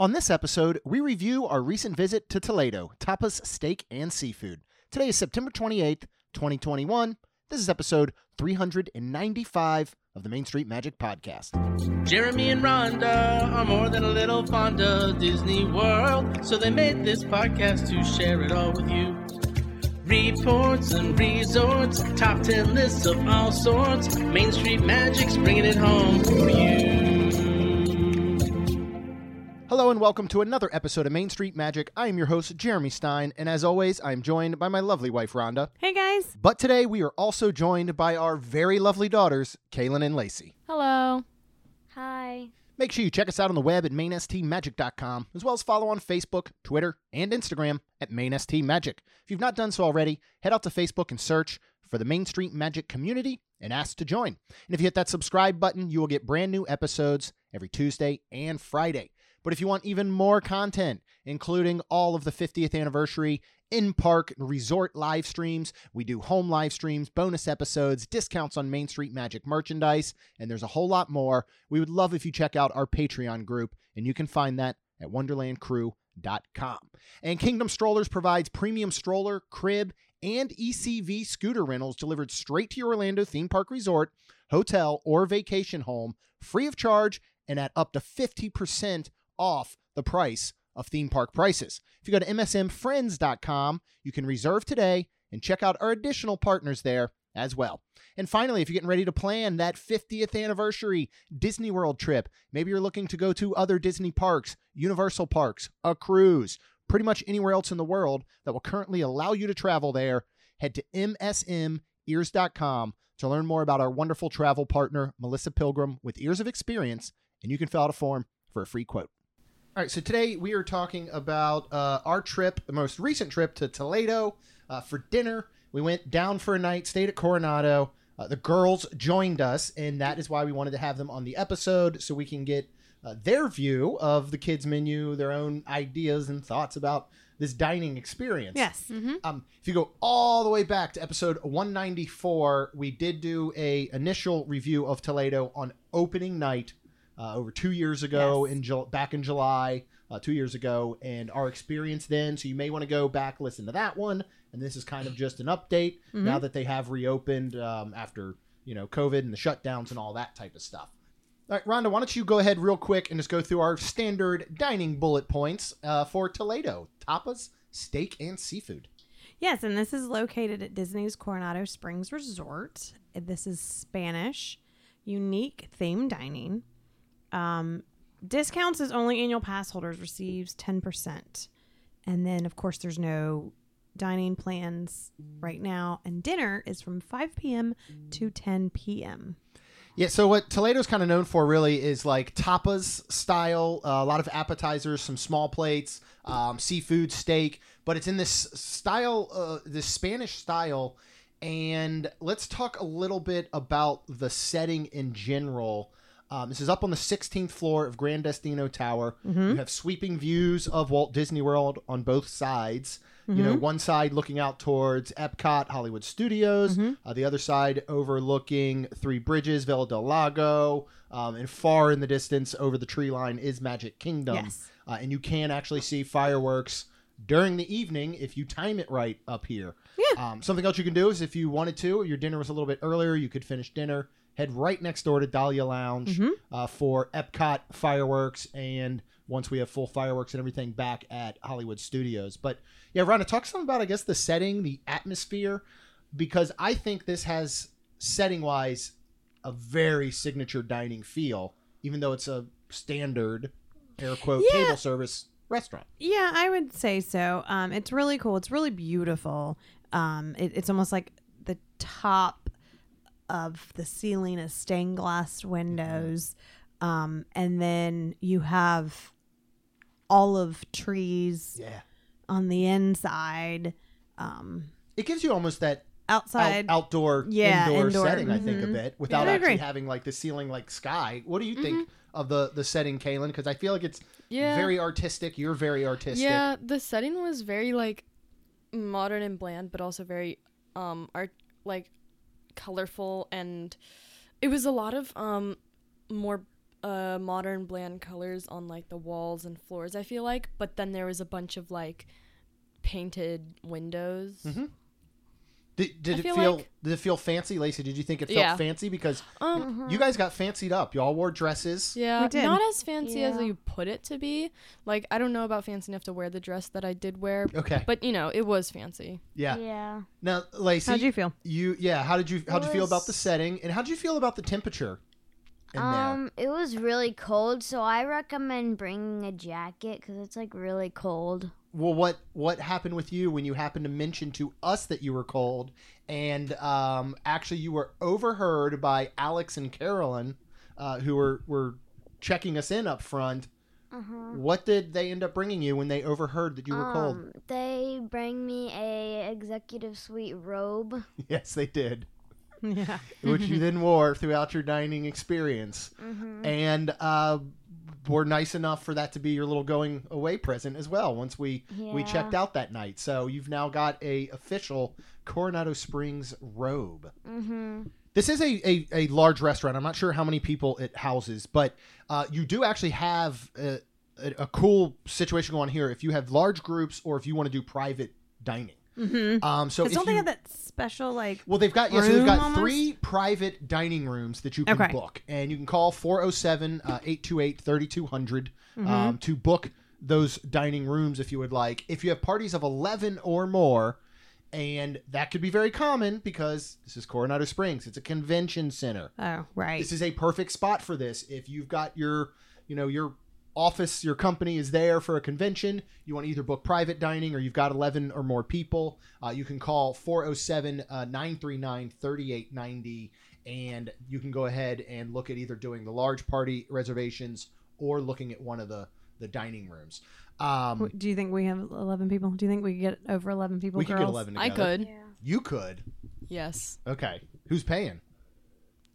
On this episode, we review our recent visit to Toledo, Tapas Steak and Seafood. Today is September 28th, 2021. This is episode 395 of the Main Street Magic Podcast. Jeremy and Rhonda are more than a little fond of Disney World, so they made this podcast to share it all with you. Reports and resorts, top 10 lists of all sorts. Main Street Magic's bringing it home for you. Hello and welcome to another episode of Main Street Magic. I am your host, Jeremy Stein, and as always, I am joined by my lovely wife, Rhonda. Hey guys. But today we are also joined by our very lovely daughters, Kaylin and Lacey. Hello. Hi. Make sure you check us out on the web at mainstmagic.com, as well as follow on Facebook, Twitter, and Instagram at mainstmagic. If you've not done so already, head out to Facebook and search for the Main Street Magic community and ask to join. And if you hit that subscribe button, you will get brand new episodes every Tuesday and Friday. But if you want even more content, including all of the 50th anniversary in park and resort live streams, we do home live streams, bonus episodes, discounts on Main Street Magic merchandise, and there's a whole lot more. We would love if you check out our Patreon group, and you can find that at wonderlandcrew.com. And Kingdom Strollers provides premium stroller, crib, and ECV scooter rentals delivered straight to your Orlando theme park resort, hotel, or vacation home, free of charge, and at up to 50% off the price of theme park prices. If you go to msmfriends.com, you can reserve today and check out our additional partners there as well. And finally, if you're getting ready to plan that 50th anniversary Disney World trip, maybe you're looking to go to other Disney parks, Universal parks, a cruise, pretty much anywhere else in the world that will currently allow you to travel there, head to msmears.com to learn more about our wonderful travel partner, Melissa Pilgrim, with Ears of Experience, and you can fill out a form for a free quote. All right, so today we are talking about uh, our trip, the most recent trip to Toledo uh, for dinner. We went down for a night, stayed at Coronado. Uh, the girls joined us, and that is why we wanted to have them on the episode so we can get uh, their view of the kids' menu, their own ideas and thoughts about this dining experience. Yes. Mm-hmm. Um, if you go all the way back to episode 194, we did do a initial review of Toledo on opening night uh, over two years ago Yes. in Ju- back in July, uh, two years ago, and our experience then. So you may want to go back listen to that one. And this is kind of just an update Mm-hmm. now that they have reopened um, after you know COVID and the shutdowns and all that type of stuff. All right, Rhonda, why don't you go ahead real quick and just go through our standard dining bullet points uh, for Toledo: tapas, steak, and seafood. Yes, and this is located at Disney's Coronado Springs Resort. This is Spanish, unique theme dining. Um, discounts is only annual pass holders receives ten percent, and then of course there's no dining plans right now. And dinner is from five p.m. to ten p.m. Yeah, so what Toledo's kind of known for really is like tapas style, uh, a lot of appetizers, some small plates, um, seafood, steak, but it's in this style, uh, this Spanish style. And let's talk a little bit about the setting in general. Um, this is up on the 16th floor of Grand Destino Tower. You have sweeping views of Walt Disney World on both sides. You know, one side looking out towards Epcot, Hollywood Studios, uh, the other side overlooking Three Bridges, Villa del Lago, um, and far in the distance over the tree line is Magic Kingdom. Yes. Uh, and you can actually see fireworks during the evening if you time it right up here. Yeah. Um, something else you can do is if you wanted to, your dinner was a little bit earlier, you could finish dinner, head right next door to Dahlia Lounge uh, for Epcot fireworks, and once we have full fireworks and everything back at Hollywood Studios. But yeah, Rhonda, talk some about I guess the setting, the atmosphere, because I think this has setting wise a very signature dining feel, even though it's a standard air quote Yeah. table service restaurant. Yeah, I would say so. Um, it's really cool. It's really beautiful. Um, it, it's almost like the top of the ceiling is stained glass windows, um, and then you have olive trees Yeah. on the inside. Um, It gives you almost that out, outside, outdoor Yeah, indoor, indoor, setting, I think, a mhm. bit without I actually. Mm-hmm. having like the ceiling like sky. What do you think of the the setting, Kaylin? Because I feel like it's Yeah. very artistic. You're very artistic. Yeah, the setting was very like modern and bland, but also very um art like colorful and it was a lot of um more uh modern bland colors on like the walls and floors. I feel like, but then there was a bunch of like painted windows. Mm-hmm. Did, did I it feel feel like- did it feel fancy, Lacey? Did you think it felt Yeah. fancy because Um, you guys got fancied up? Y'all wore dresses. yeah, We did. not as fancy as you put it to be. Like I don't know about fancy enough to wear the dress that I did wear, Okay. but you know it was fancy. yeah. Yeah. Now, Lacey, How'd you feel? you yeah. How did you how did you feel about the setting and how did you feel about the temperature in there? Um, it was really cold, so I recommend bringing a jacket because it's like really cold. Well, what what happened with you when you happened to mention to us that you were cold, and um, actually you were overheard by Alex and Carolyn, uh, who were were checking us in up front. Uh-huh. What did they end up bringing you when they overheard that you were cold? Um, they bring me a executive suite robe. Yes, they did, Yeah. which you then wore throughout your dining experience, Mm-hmm. and uh, were nice enough for that to be your little going away present as well. Once we we checked out that night, so you've now got a official Coronado Springs robe. Mm-hmm. This is a, a, a large restaurant. I'm not sure how many people it houses, but uh, you do actually have a, a, a cool situation going here if you have large groups or if you want to do private dining. Mm-hmm. Um, so if don't they you- have that special like? well, they've got yeah, so they've got three private dining rooms that you can Okay. book, and you can call 407 uh, 828 3200 Mm-hmm. um, to book those dining rooms if you would like. If you have parties of 11 or more, and that could be very common because this is Coronado Springs, it's a convention center. Oh, right. This is a perfect spot for this. If you've got your, you know, your office, your company is there for a convention, you want to either book private dining or you've got 11 or more people, uh, you can call 407 uh, 939 3890 and you can go ahead and look at either doing the large party reservations or looking at one of the, the dining rooms. Um, Do you think we have eleven people? Do you think we could get over eleven people? we could get 11 I together. could. You could. Yes, Okay. Who's paying?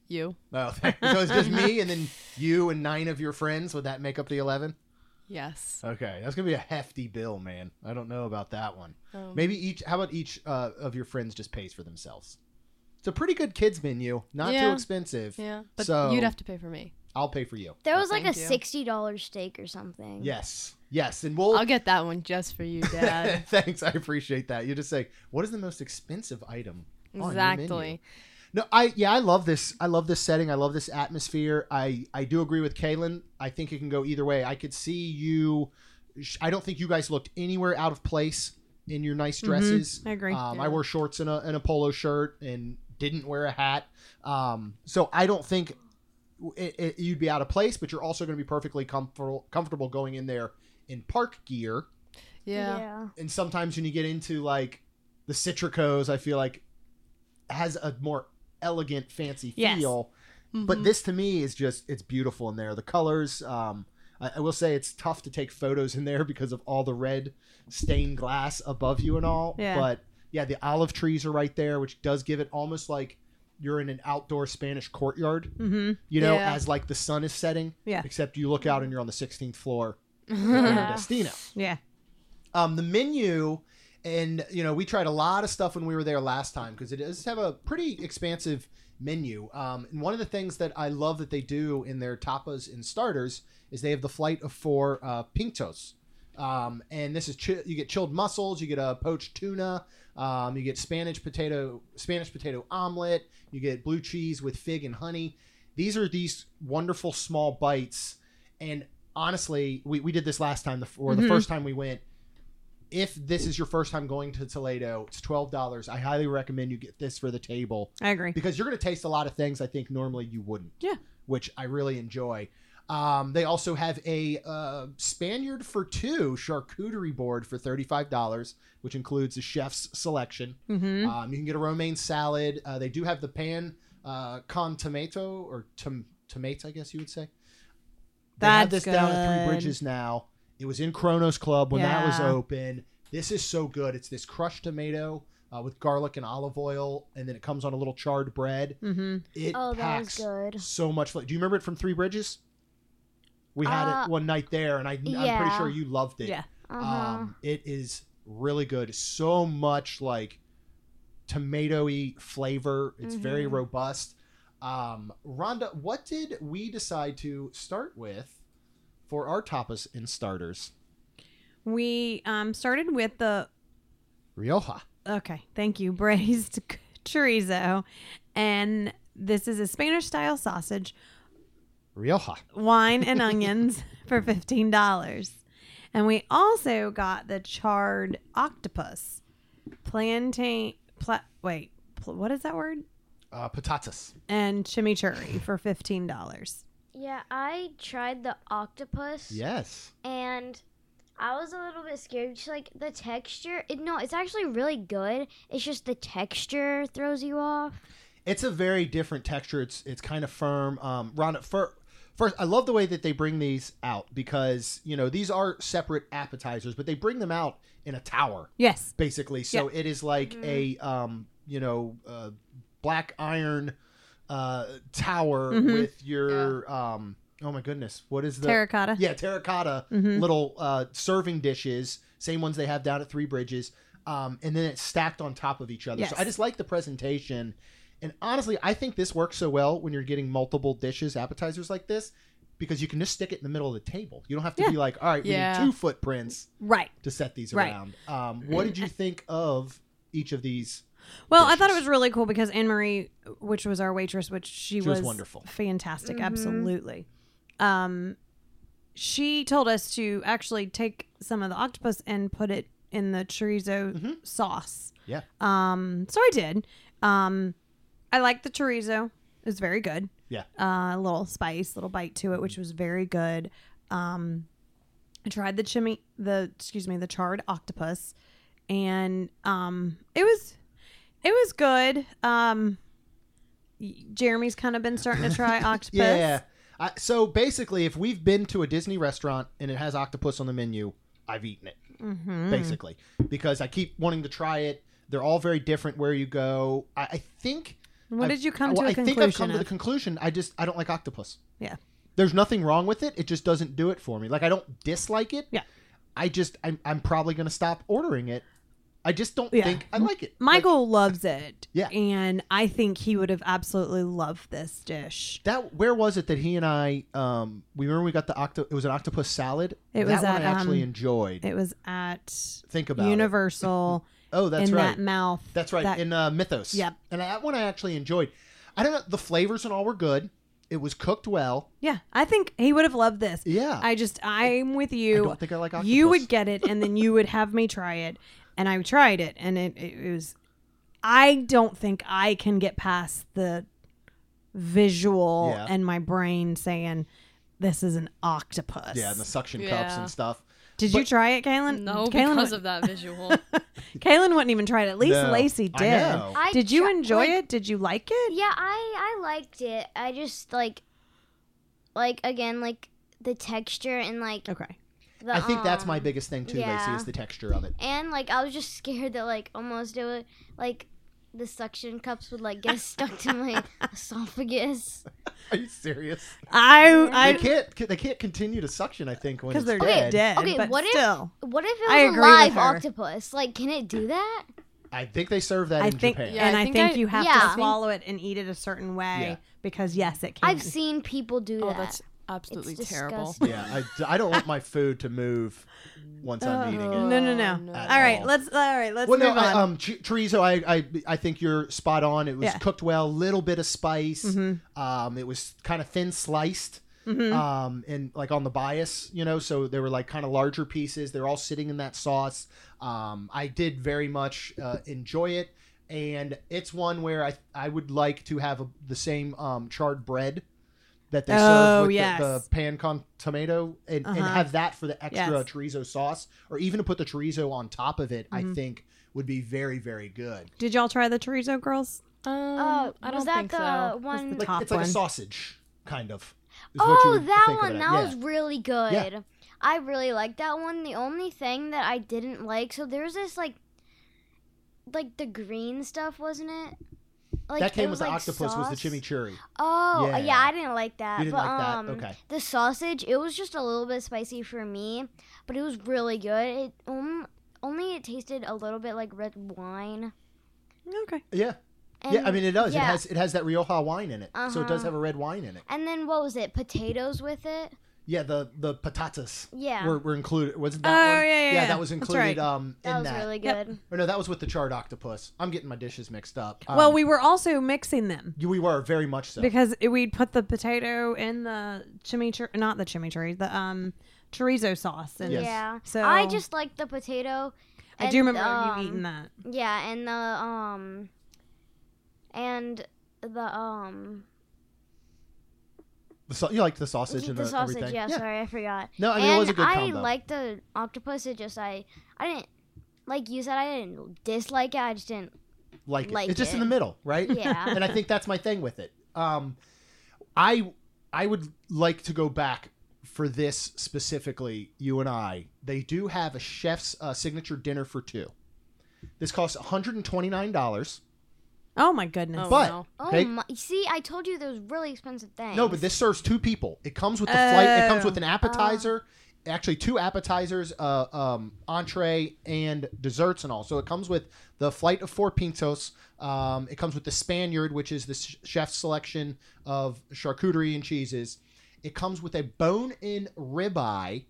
You. Oh, thank- so it's just me and then you and nine of your friends. Would that make up the 11? Yes. Okay, that's gonna be a hefty bill, man. I don't know about that one. Um, Maybe each. How about each uh, of your friends just pays for themselves? It's a pretty good kids menu, not too expensive. Yeah, but So- you'd have to pay for me. I'll pay for you. There Oh, was like a thank you. sixty dollar steak or something. Yes, yes, and we'll. I'll get that one just for you, Dad. Thanks, I appreciate that. You just say, what is the most expensive item? on your menu?" exactly. No, I yeah, I love this. I love this setting. I love this atmosphere. I I do agree with Kaylin. I think it can go either way. I could see you. I don't think you guys looked anywhere out of place in your nice dresses. I agree. Um, I Yeah. wore shorts and a, and a polo shirt and didn't wear a hat. Um, so I don't think it, it, you'd be out of place, but you're also going to be perfectly comfortable comfortable going in there in park gear. Yeah. And sometimes when you get into like the Citricos, I feel like has a more elegant, fancy Yes. feel. Mm-hmm. But this to me is just it's beautiful in there. The colors. Um, I, I will say it's tough to take photos in there because of all the red stained glass above you and all. Yeah. But yeah, the olive trees are right there, which does give it almost like you're in an outdoor Spanish courtyard. Mm-hmm. You know, Yeah. as like the sun is setting. Yeah. Except you look out and you're on the 16th floor Destino. Yeah. Um, the menu, and you know, we tried a lot of stuff when we were there last time because it does have a pretty expansive menu. Um, and one of the things that I love that they do in their tapas and starters is they have the flight of four uh, pintxos. Um, and this is chi- you get chilled mussels, you get a poached tuna, um, you get Spanish potato Spanish potato omelet, you get blue cheese with fig and honey. These are these wonderful small bites, and honestly, we, we did this last time, the, or the Mhm. first time we went. If this is your first time going to Toledo, it's twelve dollars. I highly recommend you get this for the table I agree. because you're going to taste a lot of things I think normally you wouldn't. Yeah. Which I really enjoy. Um, they also have a uh, Spaniard for two charcuterie board for thirty-five dollars, which includes the chef's selection. Mm-hmm. Um, you can get a romaine salad. Uh, they do have the pan uh, con tomato or tom- tomato, I guess you would say. They have That's this down at Three. Bridges now. It was in Chronos Club when that was open. This is so good. It's this crushed tomato uh, with garlic and olive oil, and then it comes on a little charred bread. Mm-hmm. It Oh, packs good. so much flavor. Do you remember it from Three Bridges? We had Uh, it one night there, and I, I'm pretty sure you loved it. Yeah. Uh-huh. Um, it is really good. So much like tomatoey flavor. It's very Mhm. robust. Um, Rhonda, what did we decide to start with for our tapas and starters? We um, started with the Rioja. okay, thank you, braised chorizo, and this is a Spanish style sausage, Rioja. wine and onions for fifteen dollars, and we also got the charred octopus, plantain. Pla- wait, pl- what is that word? Uh, patatas. And chimichurri for fifteen dollars. Yeah, I tried the octopus Yes. and I was a little bit scared. Just like the texture, it, no, it's actually really good. It's just the texture throws you off. It's a very different texture. It's it's kind of firm. Um, Rhonda, for, first, I love the way that they bring these out because you know these are separate appetizers, but they bring them out in a tower Yes. basically. So it is like a um, you know uh, black iron uh, tower Mhm. with your um, oh my goodness, what is the Terracotta. Yeah, terracotta Mhm. little uh, serving dishes, same ones they have down at Three Bridges, um, and then it's stacked on top of each other. Yes. So I just like the presentation, and honestly, I think this works so well when you're getting multiple dishes, appetizers like this, because you can just stick it in the middle of the table. You don't have to Yeah. be like, all right, we Yeah. need two footprints Right. to set these Right. around. Um, what did you think of each of these? Well, I thought it was really cool because Anne Marie, which was our waitress, which she, She was wonderful. fantastic, Mhm. absolutely. Um, she told us to actually take some of the octopus and put it in the chorizo Mhm. sauce. Yeah. Um, so I did. Um, I like the chorizo; it's very good. Yeah. Uh, a little spice, little bite to it, which was very good. Um, I tried the chimney, the excuse me, the charred octopus, and um, it was it was good. Um, Jeremy's kind of been starting to try octopus. Yeah. I, so basically, if we've been to a Disney restaurant and it has octopus on the menu, I've eaten it. Mhm. basically, because I keep wanting to try it. They're all very different where you go. I, I think. What I've- did you come well, to a I think I've come to the conclusion. I just I don't like octopus. Yeah. There's nothing wrong with it. It just doesn't do it for me. Like I don't dislike it. Yeah. I just I'm, I'm probably gonna stop ordering it. I just don't Yeah. think I like it. Like, Michael loves it. Yeah. And I think he would have absolutely loved this dish. that where was it that he and I um we remember we got the octo it was an octopus salad. It that was one at, I actually um, enjoyed. It was at Think about. Universal Oh, that's in right. that mouth. That's right. that- in uh, Mythos. Yep. And that one I actually enjoyed. I don't know. The flavors and all were good. It was cooked well. yeah, I think he would have loved this. Yeah. I just, I'm with I you. don't think I like octopus. you would get it, and then you would have me try it, and I tried it, and it, it was. I don't think I can get past the visual Yeah. and my brain saying this is an octopus. Yeah, and the suction cups Yeah. and stuff. Did you try it, Kaylin? No, Kaylin because wou- of that visual. Kaylin wouldn't even try it. At least No, Lacey I did. know. I Did you tri- enjoy like, it? Did you like it? Yeah, I I liked it. I just like like again like the texture and like Okay. The I think that's um, my biggest thing too, Lacey, is the texture of it. and like I was just scared that like almost it would like the suction cups would like get stuck to my esophagus. Are you serious? I they I can't. They can't continue to suction. I think when because it's they're dead. dead. Okay, but what if- still, What if it was agree a live octopus? Like, can it do that? I think they serve that I in think, Japan. Yeah, and I I think think, I- you have Yeah. to swallow it and eat it a certain way Yeah. because yes, it can. I've seen people do oh, that. That's absolutely It's terrible. disgusting. Yeah, I, I don't want my food to move once I'm eating it. no, no, no. Oh, no. At All right, all. let's all right, let's well, no, move on. I, um, ch- chorizo. I, I, I think you're spot on. It was Yeah. cooked well, little bit of spice. Mhm. Um, it was kind of thin sliced. Mhm. Um, and like on the bias, you know, so they were like kind of larger pieces. They're all sitting in that sauce. Um, I did very much uh, enjoy it, and it's one where I I would like to have a, the same um, charred bread that they Oh, serve with the- yes. the, pan con tomato and, and Uh-huh. have that for the extra Yes. chorizo sauce, or even to put the chorizo on top of it. I Mhm. think would be very very good. Did y'all try the chorizo girls? Um, Oh, I was don't that think the so. one? Like Top it's like one. a sausage kind of. is what you Oh, that one. That as. was really good. Yeah. I really liked that one. The only thing that I didn't like, so there's this like, like the green stuff, wasn't it? Like that came it with the like, octopus was the sauce. chimichurri. Oh, yeah. Yeah. I didn't like that. You didn't but, like that? um, Okay. The sausage, it was just a little bit spicy for me, but it was really good. It um, only it tasted a little bit like red wine, Okay. Yeah. And, yeah, I mean it does. It has it has that Rioja wine in it, so it does Uh-huh. have a red wine in it. And then what was it? Potatoes with it. Yeah, the the patatas Yeah. were, were included. Was it Oh, that one? yeah, yeah, yeah. that was That's included right. um in that was that. really Yep. good. Or no, that was with the charred octopus. I'm getting my dishes mixed up. Um, well, we were also mixing them. you- we were very much so. because it, we'd put the potato in the chimichurri, not the chimichurri, the um chorizo sauce, and Yes. Yeah. So- I just like the potato. I do remember um, you eating that. Yeah, and the um, and the um, the, sau- you like the sausage the, and the, sausage. everything. Yeah, sorry, I forgot. No, I mean and it was a good combo. I like the octopus. It just I I didn't like you said. I didn't dislike it. I just didn't. like, it. like it's just in the middle, right? Yeah. and I think that's my thing with it. Um, I I would like to go back for this specifically. You and I, they do have a chef's uh, signature dinner for two. This costs one hundred and twenty nine dollars. Oh my goodness! Oh, But no. Oh Okay. my! See, I told you those really expensive things. No, but this serves two people. It comes with the flight. It comes with Oh. an appetizer, actually two appetizers, uh, um, entree, and desserts and all. So it comes with the flight of four pintxos. Um, it comes with the Spaniard, which is the sh- chef's selection of charcuterie and cheeses. It comes with a bone-in ribeye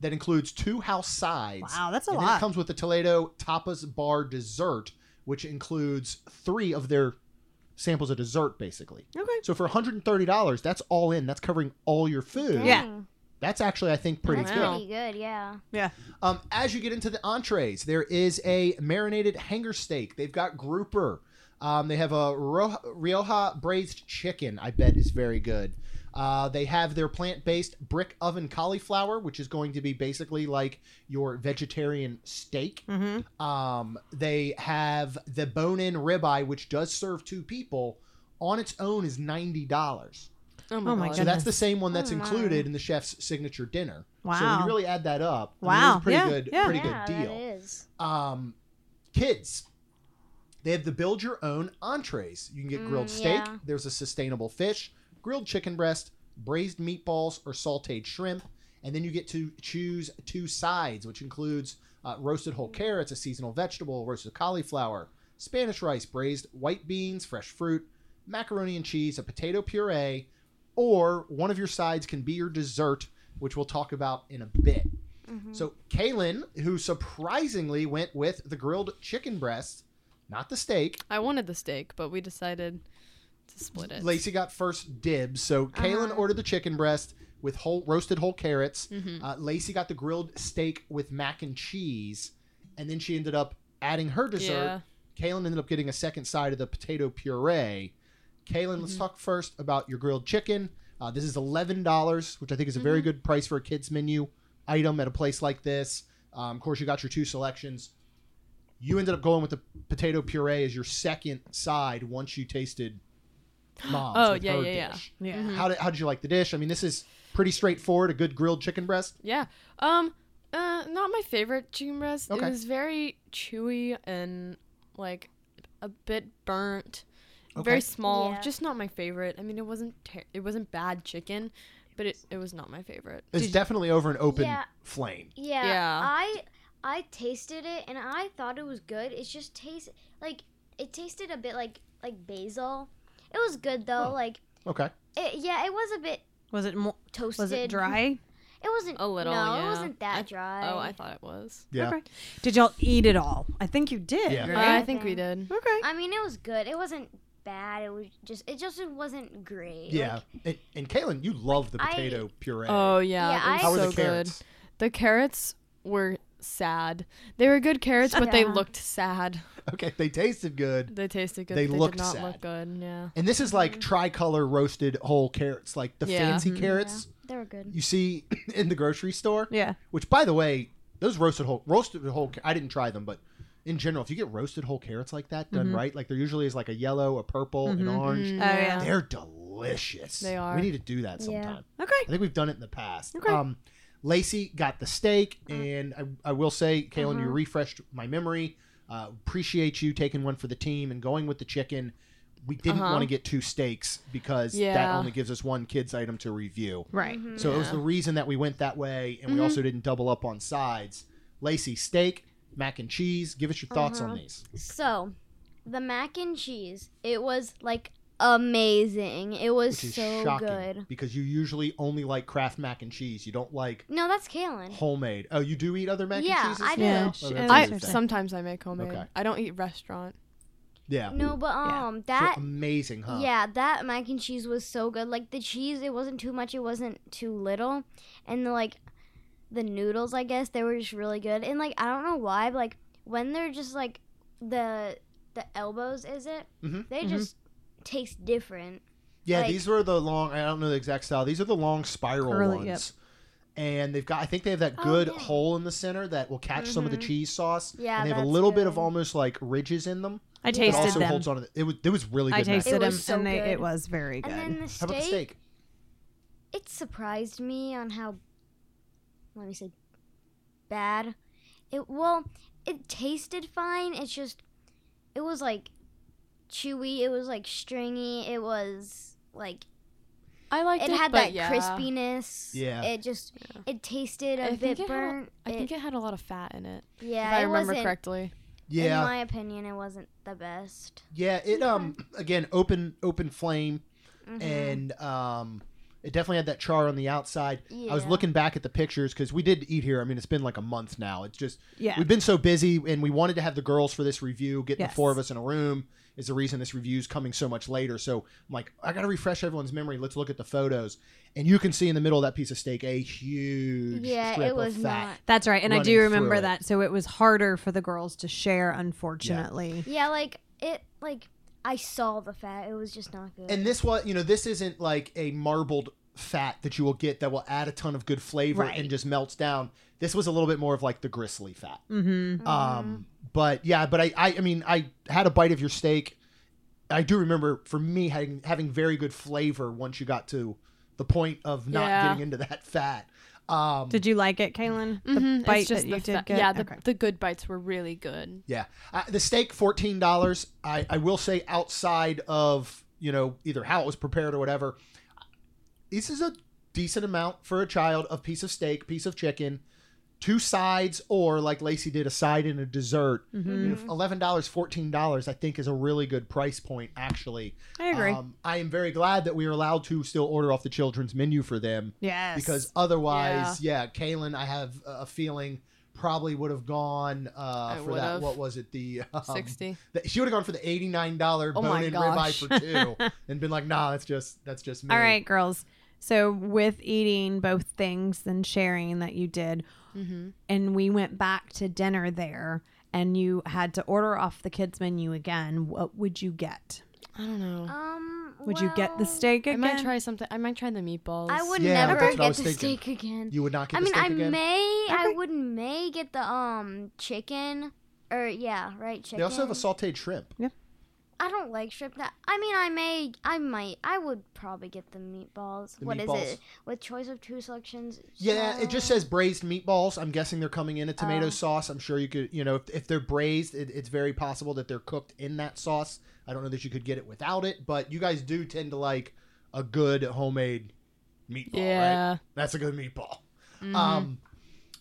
that includes two house sides. Wow, that's a lot. and Then it comes with the Toledo tapas bar dessert, which includes three of their samples of dessert, basically. Okay. So for $130, that's all in. That's covering all your food. Dang. Yeah. That's actually, I think, pretty That's good. pretty good. Yeah. Yeah. Um, as you get into the entrees, there is a marinated hanger steak. They've got grouper. Um, they have a Ro- Rioja braised chicken. I bet is very good. Uh, they have their plant-based brick oven cauliflower, which is going to be basically like your vegetarian steak. Mm-hmm. Um, they have the bone-in ribeye, which does serve two people. On its own is ninety dollars. Oh my, Oh my god. So that's the same one that's Oh, included in the chef's signature dinner. Wow! So when you really add that up, I mean, Wow. it's a pretty Yeah, good, yeah. pretty yeah, good deal. is. Um, kids, they have the build your own entrees. You can get grilled Mm, steak. yeah. There's a sustainable fish, grilled chicken breast, braised meatballs, or sautéed shrimp, and then you get to choose two sides, which includes uh, roasted whole carrots, a seasonal vegetable, roasted cauliflower, Spanish rice, braised white beans, fresh fruit, macaroni and cheese, a potato puree, or one of your sides can be your dessert, which we'll talk about in a bit. Mm-hmm. So Kaylin, who surprisingly went with the grilled chicken breast, not the steak. I wanted the steak, but we decided to split it. Lacey got first dibs. So Kaylin Uh-huh. ordered the chicken breast with whole roasted whole carrots. Mhm. Uh, Lacey got the grilled steak with mac and cheese, and then she ended up adding her dessert. Yeah. Kaylin ended up getting a second side of the potato puree. Kaylin, Mm-hmm. let's talk first about your grilled chicken. Uh, this is eleven dollars, which I think is a very Mm-hmm. good price for a kids menu item at a place like this. Um, of course, you got your two selections. You ended up going with the potato puree as your second side once you tasted mom's. Oh, with yeah, her yeah, yeah. dish. Yeah. Mhm. How did how did you like the dish? I mean, this is pretty straightforward. A good grilled chicken breast. Yeah. Um. Uh. Not my favorite chicken breast. Okay. It was very chewy and like a bit burnt. Okay. Very small. Yeah. Just not my favorite. I mean, it wasn't. Ter- it wasn't bad chicken, but it, it was not my favorite. It's definitely over an open Yeah. flame. Yeah, Yeah. I I tasted it and I thought it was good. It just tasted like it tasted a bit like like basil. It was good though. Oh. Like Okay. it, yeah, it was a bit Was it more? toasted. Was it dry? It wasn't A little. No, yeah. it wasn't that I- dry. Oh, I thought it was. Yeah. Okay. Did y'all eat it all? I think you did. Yeah. Uh, I think we did. okay. I mean, it was good. It wasn't bad. It was just it just wasn't great. Yeah. Like, and, and Kaylin, you love the I- potato puree. Oh yeah. Yeah, they were I- How were so the good. carrots? The carrots were sad. They were good carrots, but they Yeah. looked sad. Okay, they tasted good. They tasted good. They but They, looked did not sad. look good. Yeah. And this is like tricolor roasted whole carrots, like the Yeah. fancy Mhm. carrots they were good. you see in the grocery store. Yeah. Which, by the way, those roasted whole roasted whole I didn't try them, but in general, if you get roasted whole carrots like that done Mhm. right, like there usually is like a yellow, a purple, an orange. Oh, yeah. They're delicious. They are. We need to do that Yeah. sometime. Okay. I think we've done it in the past. Okay. Um, Lacey got the steak, and I, I will say, Kaylin, you Uh-huh. refreshed my memory. Uh, appreciate you taking one for the team and going with the chicken. We didn't Uh-huh. want to get two steaks because that only gives us one kids item to review. Right. Mhm. So it was the reason that we went that way, and we Mhm. also didn't double up on sides. Lacey, steak, mac and cheese. Give us your thoughts on Uh-huh. these. So, the mac and cheese. It was like amazing. It was Which is so shocking good. because you usually only like Kraft mac and cheese. You don't like No, that's Kaylin. homemade. Oh, you do eat other mac Yeah, and cheeses? I do. Yeah, Oh, and I interesting. sometimes I make homemade. Okay. I don't eat restaurant. yeah. No, but Yeah. um, So that amazing, huh? yeah, that mac and cheese was so good. Like the cheese, it wasn't too much. It wasn't too little, and the, like the noodles, I guess they were just really good. And like I don't know why, but like when they're just like the the elbows, is it? Mhm. They Mhm. just taste different. Yeah, Like- these were the long. I don't know the exact style. These are the long spiral Curly, ones. yep. And they've got. I think they have that Oh, good yeah. hole in the center that will catch some of the Mhm. cheese sauce. Yeah, and they have a that's little bit of almost like ridges in them. I It It tasted also them. holds on to the, it. Was it was really good. I tasted It them, so and they, good. it was very good. And then the cheese. How about the steak, steak? it surprised me on how let me say bad it well it tasted fine it's just it was like chewy it was like stringy it was like I liked it it, had but that yeah. Crispiness Yeah. it just Yeah. it tasted a I bit think it burnt I think it had a lot of fat in it. yeah if I remember wasn't correctly. Yeah, in my opinion it wasn't the best yeah. It um again open open flame Mhm. and um it definitely had that char on the outside. Yeah. I was looking back at the pictures because we did eat here. I mean, it's been like a month now. It's just yeah. we've been so busy, and we wanted to have the girls for this review. Getting the four of us in a room is the reason this review is coming so much later. So I'm like, I got to refresh everyone's memory. Let's look at the photos, and you can see in the middle of that piece of steak a huge yeah strip it was of fat. not That's right, and I do through remember it. that. So it was harder for the girls to share, unfortunately. yeah like it like i saw the fat it was just not good And this was, you know, this isn't like a marbled fat that you will get that will add a ton of good flavor Right. and just melts down. This was a little bit more of like the gristly fat. Mm-hmm. Um, but yeah, but I, I, I mean, I had a bite of your steak. I do remember for me having having very good flavor once you got to the point of not Yeah. getting into that fat. Um, Did you like it, Kaylin? The Mhm, bite just that you the did fa- get? Yeah, the, Okay. the good bites were really good. yeah, uh, the steak fourteen dollars. I, I will say outside of you know either how it was prepared or whatever, this is a decent amount for a child of piece of steak, piece of chicken, two sides, or like Lacey did, a side and a dessert. Mhm. Eleven dollars, fourteen dollars, I think, is a really good price point. Actually, I agree. Um, I am very glad that we are allowed to still order off the children's menu for them yes. because otherwise, yeah, Kaylin, I have a feeling probably would have gone uh, for that. What was it? The um, 60. the- she would have gone for the eighty nine dollar oh bone in ribeye for two, and been like, nah, that's just that's just me. All right, girls. So with eating both things and sharing that you did, Mm-hmm. and we went back to dinner there, and you had to order off the kids menu again. What would you get? I don't know. um Would you get the well, steak I might try something. I might try the meatballs. I would Yeah, never I get was the thinking. steak again. You would not get I the mean, steak I again. may, I Okay. would may get the um chicken, or yeah, right, chicken. They also have a sautéed shrimp. I don't like shrimp. That I mean, I may, I might, I would probably get the meatballs. The What is meatballs? it? With choice of two selections. Yeah, it just so- says braised meatballs. I'm guessing they're coming in a tomato Oh. sauce. I'm sure you could, you know, if, if they're braised, it, it's very possible that they're cooked in that sauce. I don't know that you could get it without it, but you guys do tend to like a good homemade meatball, right? Yeah. That's a good meatball. Mhm. Um,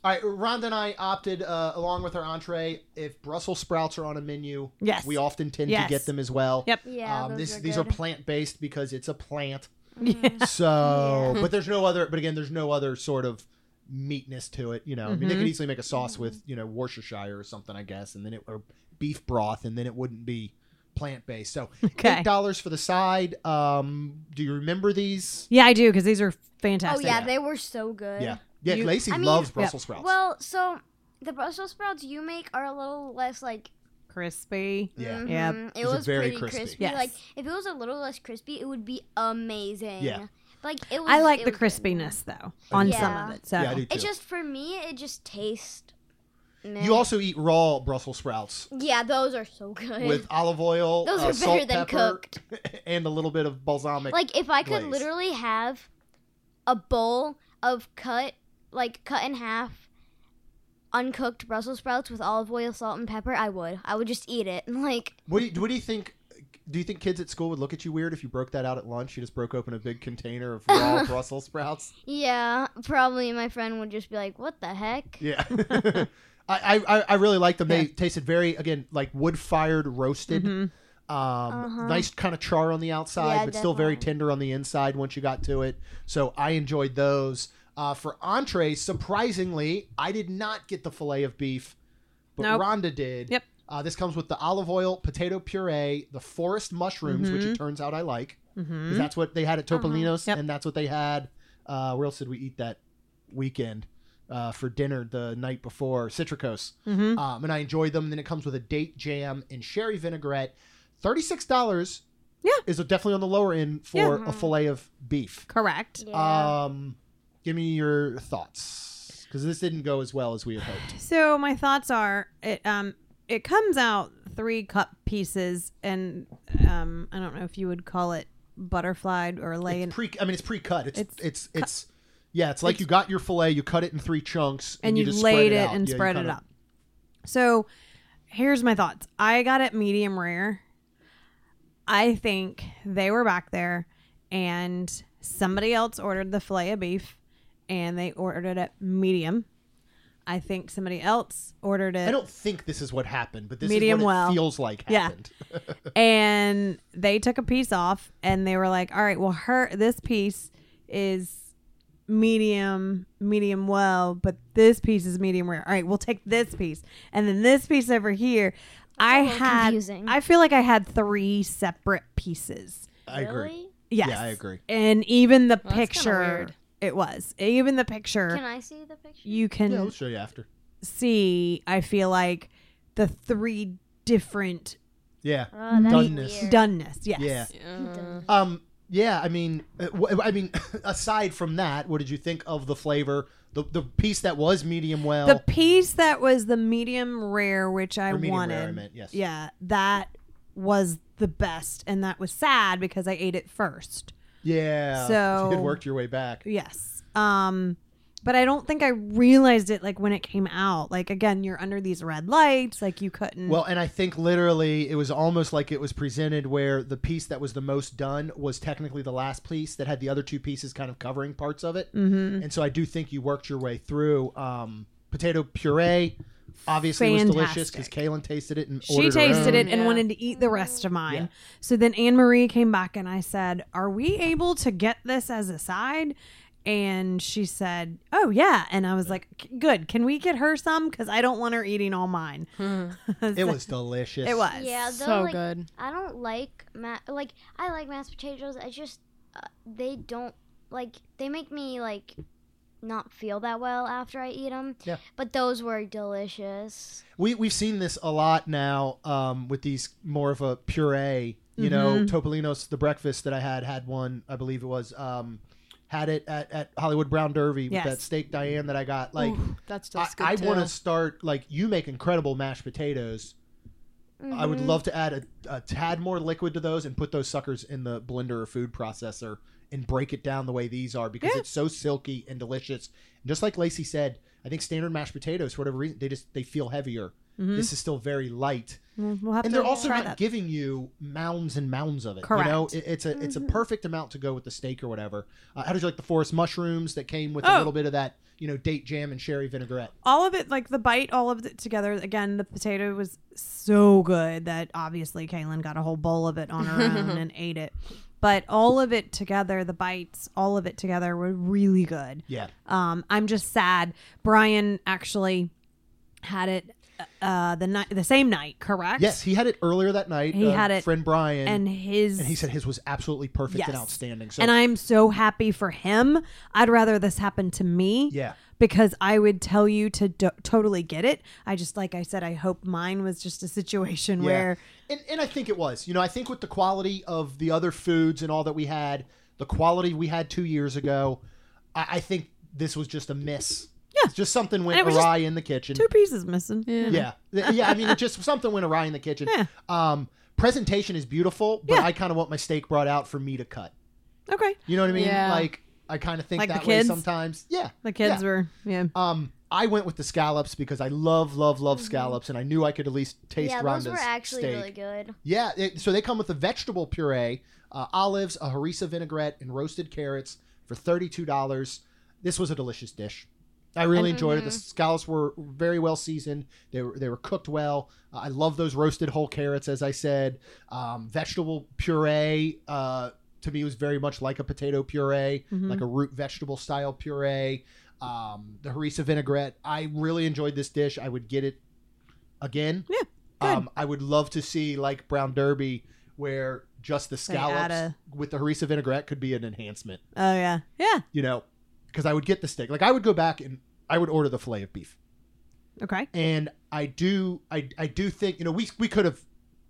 all right, Rhonda and I opted, uh, along with our entree, if Brussels sprouts are on a menu, Yes. we often tend Yes. to get them as well. Yep. Yeah, um, this, are these are plant based because it's a plant. Yeah. So, Yeah. but there's no other. But again, there's no other sort of meatness to it. You know, I mean, they could easily make a sauce with you know Worcestershire or something, I guess, and then it or beef broth, and then it wouldn't be plant based. So, Okay. eight dollars for the side. Um, do you remember these? Yeah, I do because these are Oh fantastic. yeah, Yeah. they were so good. Yeah, yeah. You- Lacey I mean- loves Yep. Brussels sprouts. Well, so the Brussels sprouts you make are a little less like. crispy. yeah, mhm, Yep. It These are was very pretty crispy. crispy. Yes. Like if it was a little less crispy, it would be amazing. Yeah. Like it was. I like it the was good. crispiness though on some of it. So yeah, I do too. It just for me, it just tastes. meh. you also eat raw Brussels sprouts Yeah, those are so good. with olive oil, Those uh, are salt, better than pepper, cooked. and a little bit of balsamic. like if I could glaze. literally have a bowl of cut like cut in half uncooked Brussels sprouts with olive oil, salt, and pepper, I would. I would just eat it. and Like What do you, what do you think? do you think kids at school would look at you weird if you broke that out at lunch? You just broke open a big container of raw Brussels sprouts. Yeah, probably my friend would just be like, "What the heck?" Yeah. I, I I really like them. They tasted very again like wood fired roasted. Mhm. Um, nice kind of char on the outside, Uh-huh. Yeah, but still very tender on the inside once you got to it. So I enjoyed those. Uh, for entree, surprisingly, I did not get the fillet of beef, but Nope. Rhonda did. Yep. Uh, this comes with the olive oil, potato puree, the forest mushrooms, which Mm-hmm. it turns out I like. Mhm. 'Cause That's what they had at Topolino's, Yep. and that's what they had. Uh, where else did we eat that weekend uh, for dinner the night before? Citricos. Mhm. Um, and I enjoyed them. And then it comes with a date jam and sherry vinaigrette. Thirty-six dollars. Yeah. is definitely on the lower end for a fillet of beef. Correct. Yeah. Um, give me your thoughts because this didn't go as well as we had hoped. So my thoughts are it um it comes out three cup pieces and um I don't know if you would call it butterflied or lay in It's pre. I mean, it's pre-cut. It's it's It's it's, yeah. It's like you got your fillet, you cut it in three chunks, and you, just laid spread it, and Yeah, spread it up. So here's my thoughts. I got it medium rare. I think they were back there and somebody else ordered the filet of beef and they ordered it medium. I think somebody else ordered it I don't think this is what happened, but this Medium is what well. it feels like happened. Yeah. and they took a piece off and they were like all right well her this piece is medium medium well but this piece is medium rare all right we'll take this piece and then this piece over here i a little had confusing. i feel like i had three separate pieces I agree. Really? yes Yeah, I agree. and even the Well, picture weird. It was even the picture Can I see the picture? you can Yeah, I'll show you after. see i feel like the three different Yeah. Oh, that's Doneness. weird. doneness yes Yeah. Uh, Um. Yeah. I mean, uh, wh- I mean, aside from that, what did you think of the flavor? The the piece that was medium well. The piece that was the medium rare, which I Or medium wanted, rare, I meant, yes. yeah, that was the best, and that was sad because I ate it first. Yeah. So- you had worked your way back. Yes, um, but I don't think I realized it like when it came out. Like again, you're under these red lights, like you couldn't. Well, and I think literally it was almost like it was presented where the piece that was the most done was technically the last piece that had the other two pieces kind of covering parts of it. Mm-hmm. And so I do think you worked your way through. Um, potato puree obviously it was delicious because Kaylin tasted it and she ordered her tasted it and Yeah. wanted to eat the rest of mine. Yeah. So then Anne Marie came back and I said, Are we able to get this as a side? And she said, Oh, yeah. And I was like, Good. Can we get her some? Because I don't want her eating all mine. It was delicious. It was. Yeah, though, so like, good. I don't like ma- like I like mashed potatoes. I just uh, they don't like they make me like not feel that well after I eat them. Yeah. But those were delicious. We we've seen this a lot now um, with these more of a puree. You know, Mm-hmm. Topolino's the breakfast that I had had one. I believe it was um, had it at, at Hollywood Brown Derby Yes. with that steak Diane that I got. Like Ooh, that's I, just good I want to start like you make incredible mashed potatoes. I would love to add a, a tad more liquid to those and put those suckers in the blender or food processor and break it down the way these are because Yeah. it's so silky and delicious. And just like Lacey said, I think standard mashed potatoes, for whatever reason, they just they feel heavier. Mm-hmm. This is still very light, mm, We'll we'll and they're also not that. giving you mounds and mounds of it. You know, It- it's a it's a mm-hmm. perfect amount to go with the steak or whatever. Uh, how did you like the forest mushrooms that came with a Oh. little bit of that you know date jam and sherry vinaigrette? all of it, like the bite, all of it together. Again, the potato was so good that obviously Kaylin got a whole bowl of it on her own and ate it. But all of it together, the bites, all of it together were really good. Yeah. Um, I'm just sad. Brian actually had it uh, the night, the same night, correct? Yes, he had it earlier that night. He uh, had it- friend Brian, and his and he said his was absolutely perfect and outstanding. So and I'm so happy for him. I'd rather this happen to me. Yeah. Because I would tell you to do- totally get it. I just, like I said, I hope mine was just a situation yeah, where and and I think it was. You know, I think with the quality of the other foods and all that we had, the quality we had two years ago, I, I think this was just a miss. Yeah. It's just something went it awry in the kitchen. two pieces missing. Yeah, yeah. I mean, it just something went awry in the kitchen. Yeah. Um, presentation is beautiful, but Yeah. I kind of want my steak brought out for me to cut. Okay. You know what I mean? Yeah. Like I kind of think Like the that way sometimes. Yeah. The kids yeah. were, yeah. Um, I went with the scallops because I love, love, love scallops, and I knew I could at least taste Mm-hmm. yeah, Rhonda's those were actually steak. really good. Yeah, it, so they come with a vegetable puree, uh, olives, a harissa vinaigrette, and roasted carrots for thirty-two dollars. This was a delicious dish. I really enjoyed it. The scallops were very well seasoned. They were they were cooked well. Uh, I love those roasted whole carrots, as I said. Um, vegetable puree uh, to me was very much like a potato puree, like a root vegetable style puree. Um, the harissa vinaigrette. I really enjoyed this dish. I would get it again. Yeah, good. Um, I would love to see like Brown Derby, where just the scallops a- with the harissa vinaigrette could be an enhancement. Oh yeah, yeah. You know, because I would get the steak. Like I would go back and I would order the fillet of beef, Okay. and I do, I, I do think you know we we could have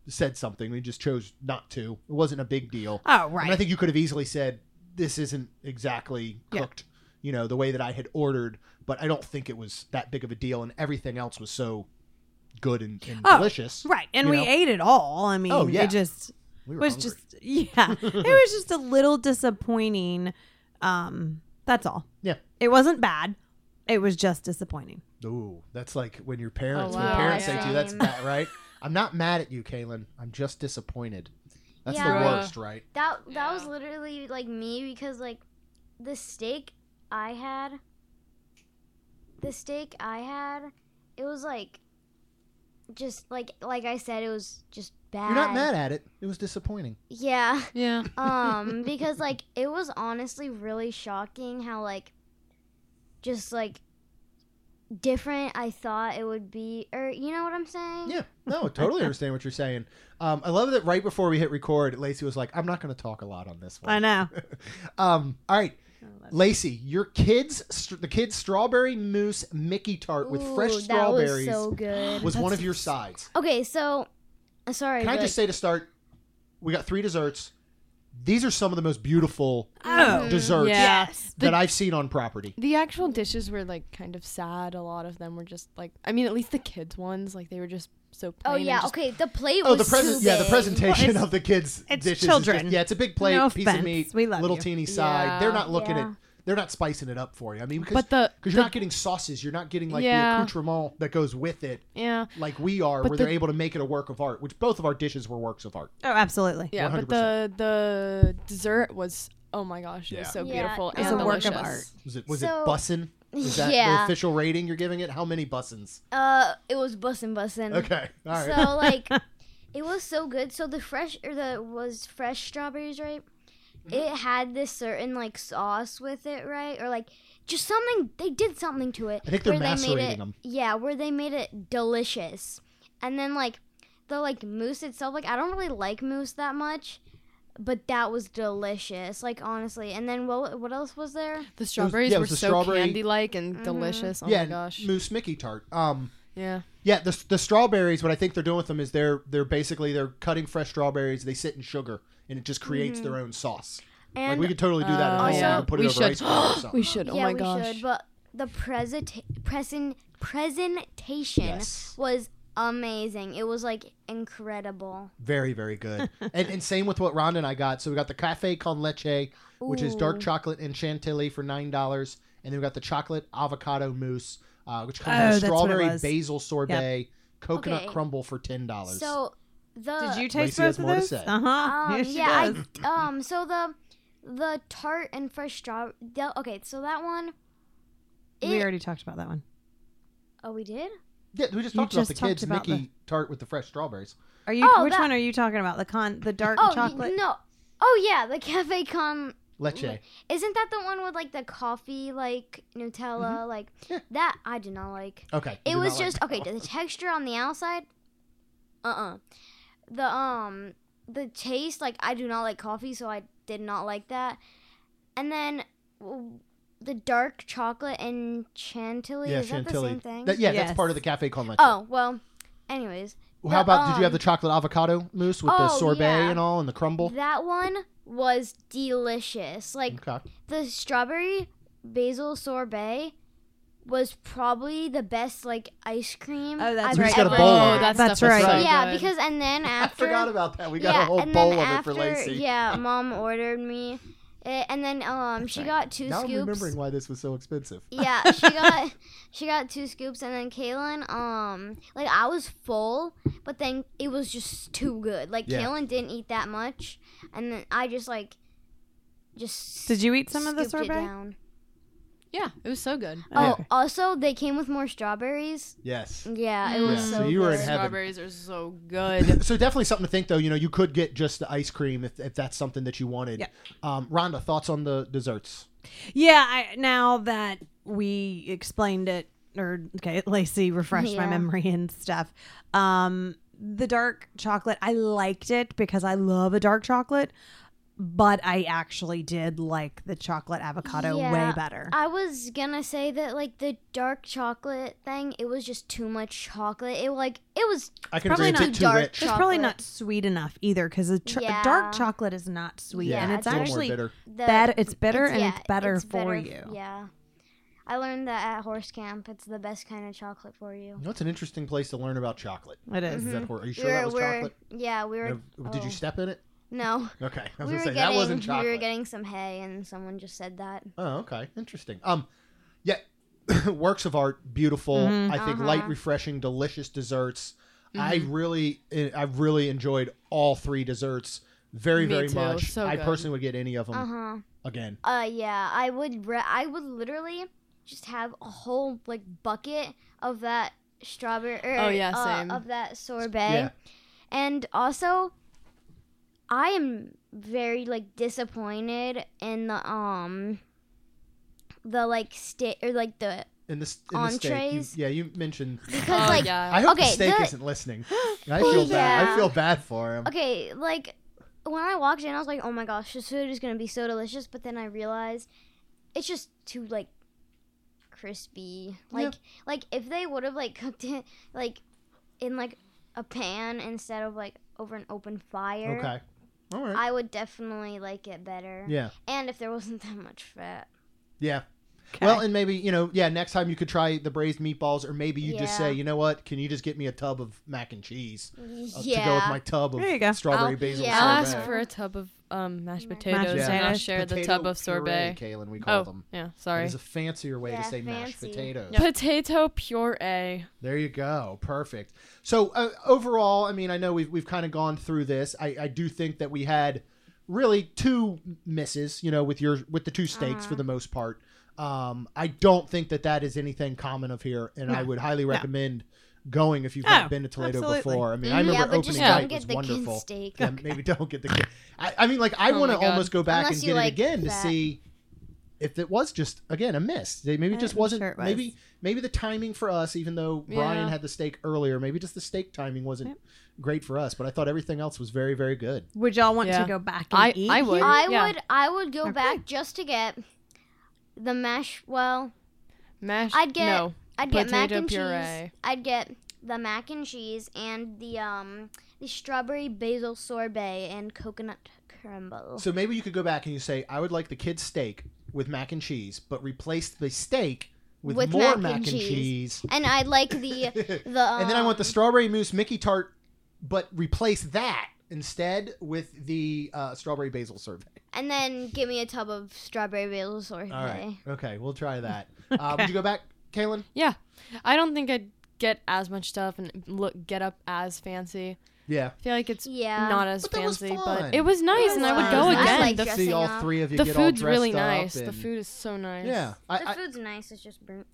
said something. We just chose not to. It wasn't a big deal. Oh And right. I think you could have easily said this isn't exactly Yeah. cooked, you know, the way that I had ordered. But I don't think it was that big of a deal, and everything else was so good and, and Oh, delicious. right, and we know? ate it all. I mean, Oh, yeah. it just We was hungry. just yeah, it was just a little disappointing. Um, that's all. Yeah. It wasn't bad. It was just disappointing. Ooh, that's like when your parents, Oh, when wow. parents say to you, "That's same. that, right?" I'm not mad at you, Kaylin. I'm just disappointed. That's the Yeah. worst, right? That that was literally like me because like the steak I had, the steak I had, it was like just like like I said, it was just bad. You're not mad at it. It was disappointing. Yeah. Yeah. um because like it was honestly really shocking how like just like different I thought it would be or you know what I'm saying? Yeah, no, I totally understand what you're saying. Um, I love that right before we hit record, Lacey was like, "I'm not going to talk a lot on this one." I know. Um, all right, Lacey, your kids, st- the kids' strawberry mousse Mickey tart with fresh Ooh, strawberries That was so good. was one of your sides. Okay, so sorry. Can I but- just say to start, we got three desserts. These are some of the most beautiful Oh, mm-hmm. desserts Yeah. that I've seen on property. The actual dishes were like kind of sad. A lot of them were just like, I mean, at least the kids ones, like they were just so oh, plain. Oh yeah, just- okay. The plate Oh, was the present, too yeah, the presentation Well, of the kids' it's dishes. is children. just- yeah, it's a big plate, No piece of meat, We love little you. teeny side. They're not looking Yeah. at, they're not spicing it up for you. I mean, because the, because you're the- not getting sauces, you're not getting like the accoutrement that goes with it, yeah, like we are, But where the- they're able to make it a work of art. Which both of our dishes were works of art. oh, absolutely. yeah. But the the dessert was oh my gosh, it Yeah. was so Yeah, beautiful it and was a work of art. Was it was So- it bussin? Is that the Yeah. official rating you're giving it? How many bussins? Uh, it was bussin' bussin'. Okay, all right. So like, it was so good. So the fresh or the was fresh strawberries, right? It had this certain like sauce with it, right? Or like just something. They did something to it. I think they're where they made it, them. Yeah, where they made it delicious. And then like the like mousse itself, like I don't really like mousse that much. But that was delicious, like honestly. And then what? What else was there? The strawberries yeah, were the so strawberry- candy like and Mm-hmm. delicious. Oh yeah, my gosh. mousse Mickey tart. Um, Yeah. yeah, the the strawberries. What I think they're doing with them is they're they're basically they're cutting fresh strawberries. They sit in sugar, and it just creates their own sauce. And like we could totally do that at Oh, home yeah. and put We it over should. ice cream or something. We should. Oh yeah, my we gosh. should. But the present present presentation Yes. was amazing. It was like incredible. Very, very good. and, and same with what Rhonda and I got. So we got the cafe con leche, which is dark chocolate and chantilly for nine dollars, and then we got the chocolate avocado mousse, uh, which comes Oh, with that's what it strawberry basil sorbet, coconut Okay. crumble for ten dollars. So the Did you taste Lacey has both of more to those? say. Uh huh. um yes, she yeah does. I, um so the the tart and fresh straw the, okay so that one we already talked about that one. oh we did yeah, we just You talked just about the talked kids about Mickey tart with the fresh strawberries. Are you? Oh, which that- one are you talking about? The con, the dark oh y- chocolate. no oh yeah the cafe con Leche. isn't that the one with like the coffee like Nutella like Mm-hmm. Yeah. that I did not like Okay. It you was not like just that. okay. The texture on the outside, uh, uh The um, the taste like I do not like coffee, so I did not like that. And then the dark chocolate and chantilly Yeah, is that the chantilly. same thing? That- yeah, Yes. that's part of the cafe con leche. oh well. Anyways, Well, How the, about did you have um, the chocolate avocado mousse with the oh, sorbet yeah. and all and the crumble? that one was delicious. Like Okay. the strawberry basil sorbet was probably the best like ice cream. Oh, that's I've right. got a ever bowl oh, that That's right. so yeah, good. because and then after I forgot about that. We got yeah, a whole bowl then of after, it for Lacey. Yeah, mom ordered me. Eh, and then um, she got two now I'm remembering why this was so expensive. Yeah, she got she got two scoops, and then Kaylin, um, like I was full, but then it was just too good. Like Yeah. Kaylin didn't eat that much, and then I just like just Did you eat some of the scooped it sorbet? Down. Yeah, it was so good. Oh, Okay. also they came with more strawberries. Yes. Yeah, it was Yeah, so, so you were in heaven. Strawberries are so good. So definitely something to think though. You know, you could get just the ice cream if, if that's something that you wanted. Yeah. Um, Rhonda, thoughts on the desserts? Yeah, I, now that we explained it, or okay, Lacey refreshed my Yeah. memory and stuff. Um, the dark chocolate, I liked it because I love a dark chocolate, but I actually did like the chocolate avocado Yeah, way better. I was gonna say that like the dark chocolate thing, it was just too much chocolate. It like it was I can Probably not a too dark rich. it's probably not sweet enough either because a, tr- Yeah. dark chocolate is not sweet, Yeah, and Yeah, it's a little more actually bitter. the better. It's bitter and yeah, it's better it's for better- you. Yeah, I learned that at horse camp. It's the best kind of chocolate for you. That's an interesting place to learn about chocolate. It is. Is that, mm-hmm. are you sure we that was chocolate? yeah, we were. Did you oh. step in it? No, Okay, I was we gonna were say getting that wasn't chocolate. we were getting some hay, and someone just said that. Oh, okay, interesting. Um, yeah, works of art, beautiful. Mhm. I think light, Uh-huh. refreshing, delicious desserts. I really, I really enjoyed all three desserts very, Me very too. much. So I personally would get any of them Uh huh. again. Uh yeah, I would. Re- I would literally just have a whole like bucket of that strawberry. Or, Oh, yeah, uh, same. of that sorbet, Yeah. and also, I am very like disappointed in the um, the like steak or like the In the, s- in the steak, you, Entrees? yeah, you mentioned. because Oh, like yeah. I hope the steak the- isn't listening. I feel bad. I feel bad for him. okay, like when I walked in, I was like, oh my gosh, this food is gonna be so delicious. But then I realized it's just too like crispy. Like like if they would have like cooked it like in like a pan instead of like over an open fire, Okay. All right. I would definitely like it better. yeah. And if there wasn't that much fat. Yeah. Okay. Well, and maybe you know, yeah. Next time you could try the braised meatballs, or maybe you just Yeah. say, you know what? Can you just get me a tub of mac and cheese uh, yeah. to go with my tub of There you go. strawberry I'll- basil yeah. I'll sorbet? ask for a tub of um, mashed Mashed potatoes, and I'll potatoes. share the Potato tub of puree, sorbet. Kaylin, we call Oh, them. yeah, sorry. is a fancier way Yeah, to say mashed fancy. potatoes. Potato puree. There you go. Perfect. So uh, overall, I mean, I know we've we've kind of gone through this. I, I do think that we had really two misses. You know, with your with the two steaks Uh-huh. for the most part. Um, I don't think that that is anything common of here, and I would highly recommend going if you've not Oh, been to Toledo absolutely. before. I mean, I Mhm. remember yeah, opening just night don't get was the wonderful. kin steak. Yeah, maybe don't get the. kid- I, I mean, like I Oh want to almost go back Unless and you get it like again to see if it was just again a miss. Maybe it just wasn't. sure it was. Maybe maybe the timing for us, even though Brian had the steak earlier, maybe just the steak timing wasn't Yep. great for us. But I thought everything else was very very good. Would y'all want Yeah. to go back and I- eat? I would. I Yeah. would I would go Okay. back just to get the mash well mash. I'd get no. I'd get mac and puree. cheese. I'd get the mac and cheese and the um the strawberry basil sorbet and coconut crumble. So maybe you could go back and you say, I would like the kid's steak with mac and cheese, but replace the steak with, With more mac mac, and and cheese. cheese. and I'd like the the and then I want the um, strawberry mousse Mickey tart, but replace that instead with the uh, strawberry basil sorbet. and then give me a tub of strawberry basil sorbet. All right. Okay, we'll try that. uh, would you go back, Kaylin? Yeah. I don't think I'd get as much stuff and look get up as fancy. Yeah. I feel like it's Yeah. not as But that was fancy, fun. but it was nice, was and I would go I again. like the See all three of you the get all food's really dressed up nice. The food is so nice. Yeah, I, The I, food's nice. It's just burnt.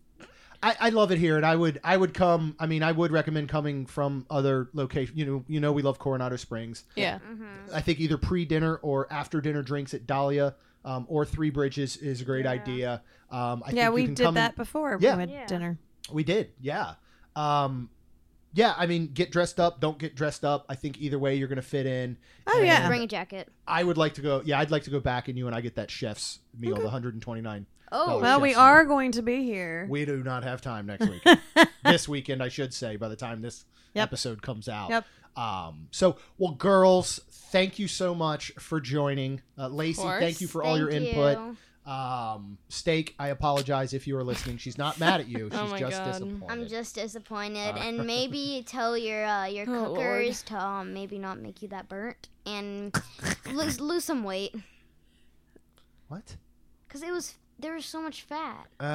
I, I love it here, and I would I would come. I mean, I would recommend coming from other locations. You know, you know, we love Coronado Springs. Yeah. Mm-hmm. I think either pre dinner or after dinner drinks at Dahlia um, or Three Bridges is a great Yeah. idea. Um, I yeah, think we you can did come that before. Yeah. We had Yeah. dinner. We did, yeah. Um, yeah, I mean, get dressed up. Don't get dressed up. I think either way you're going to fit in. Oh, And yeah. Bring a jacket. I would like to go. Yeah, I'd like to go back and you and I get that chef's meal, the 129. Oh, Oh, Well, we chef's are going to be here. We do not have time next week. this weekend, I should say, by the time this Yep. episode comes out. Yep. Um, so, well, girls, thank you so much for joining. Uh, Lacey, course. thank you for all your Thank input. you. Um, Steak, I apologize if you are listening. She's not mad at you. She's Oh my just God. disappointed. I'm just disappointed, Uh, and maybe tell your uh, your Oh, Lord. cookers to um, maybe not make you that burnt and lose lose some weight. What? Because it was there was so much fat. Oh,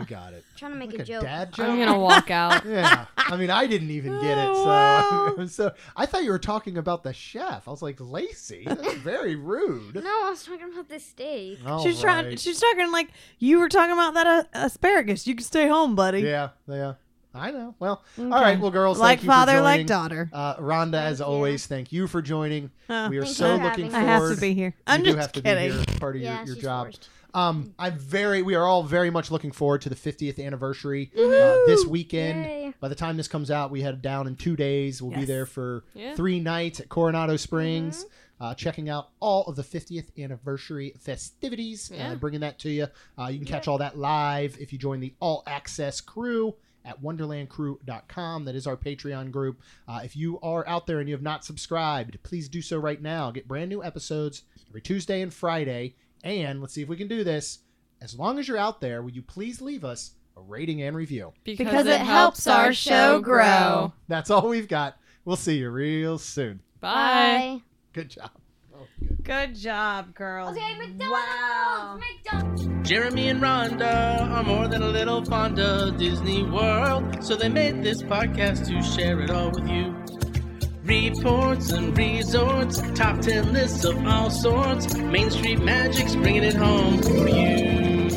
I got it. trying to make Like a joke. dad joke. I'm gonna walk out. yeah, I mean, I didn't even get it. So, so I thought you were talking about the chef. I was like, Lacey, that's very rude. No, I was talking about the steak. All she's trying. right. She's talking like you were talking about that uh, asparagus. You can stay home, buddy. Yeah, yeah. I know. Well, Okay. all right. Well, girls, like thank you father, for like joining. daughter. Uh, Rhonda, as you. always, thank you for joining. Uh, we are Thank so for looking having I forward. have to be here. I'm do just have to kidding. be here. Part of Yeah, your, your she's job. forced. Um, I'm very. We are all very much looking forward to the 50th anniversary uh, this weekend. Yay. By the time this comes out, we head down in two days. We'll be Yes. there for Yeah. three nights at Coronado Springs, uh, checking out all of the 50th anniversary festivities. Yeah. Uh, bringing that to you. Uh, you can catch all that live if you join the All Access Crew at wonderlandcrew.com. That is our Patreon group. Uh, if you are out there and you have not subscribed, please do so right now. Get brand new episodes every Tuesday and Friday. And let's see if we can do this. As long as you're out there, will you please leave us a rating and review? Because it helps our show grow. That's all we've got. We'll see you real soon. Bye. Good job. Oh, good. Good job, girls. Okay, McDonald's. Wow. McDonald's. Jeremy and Rhonda are more than a little fond of Disney World, so they made this podcast to share it all with you. Reports and resorts, top 10 lists of all sorts. Main Street Magic's bringing it home for you.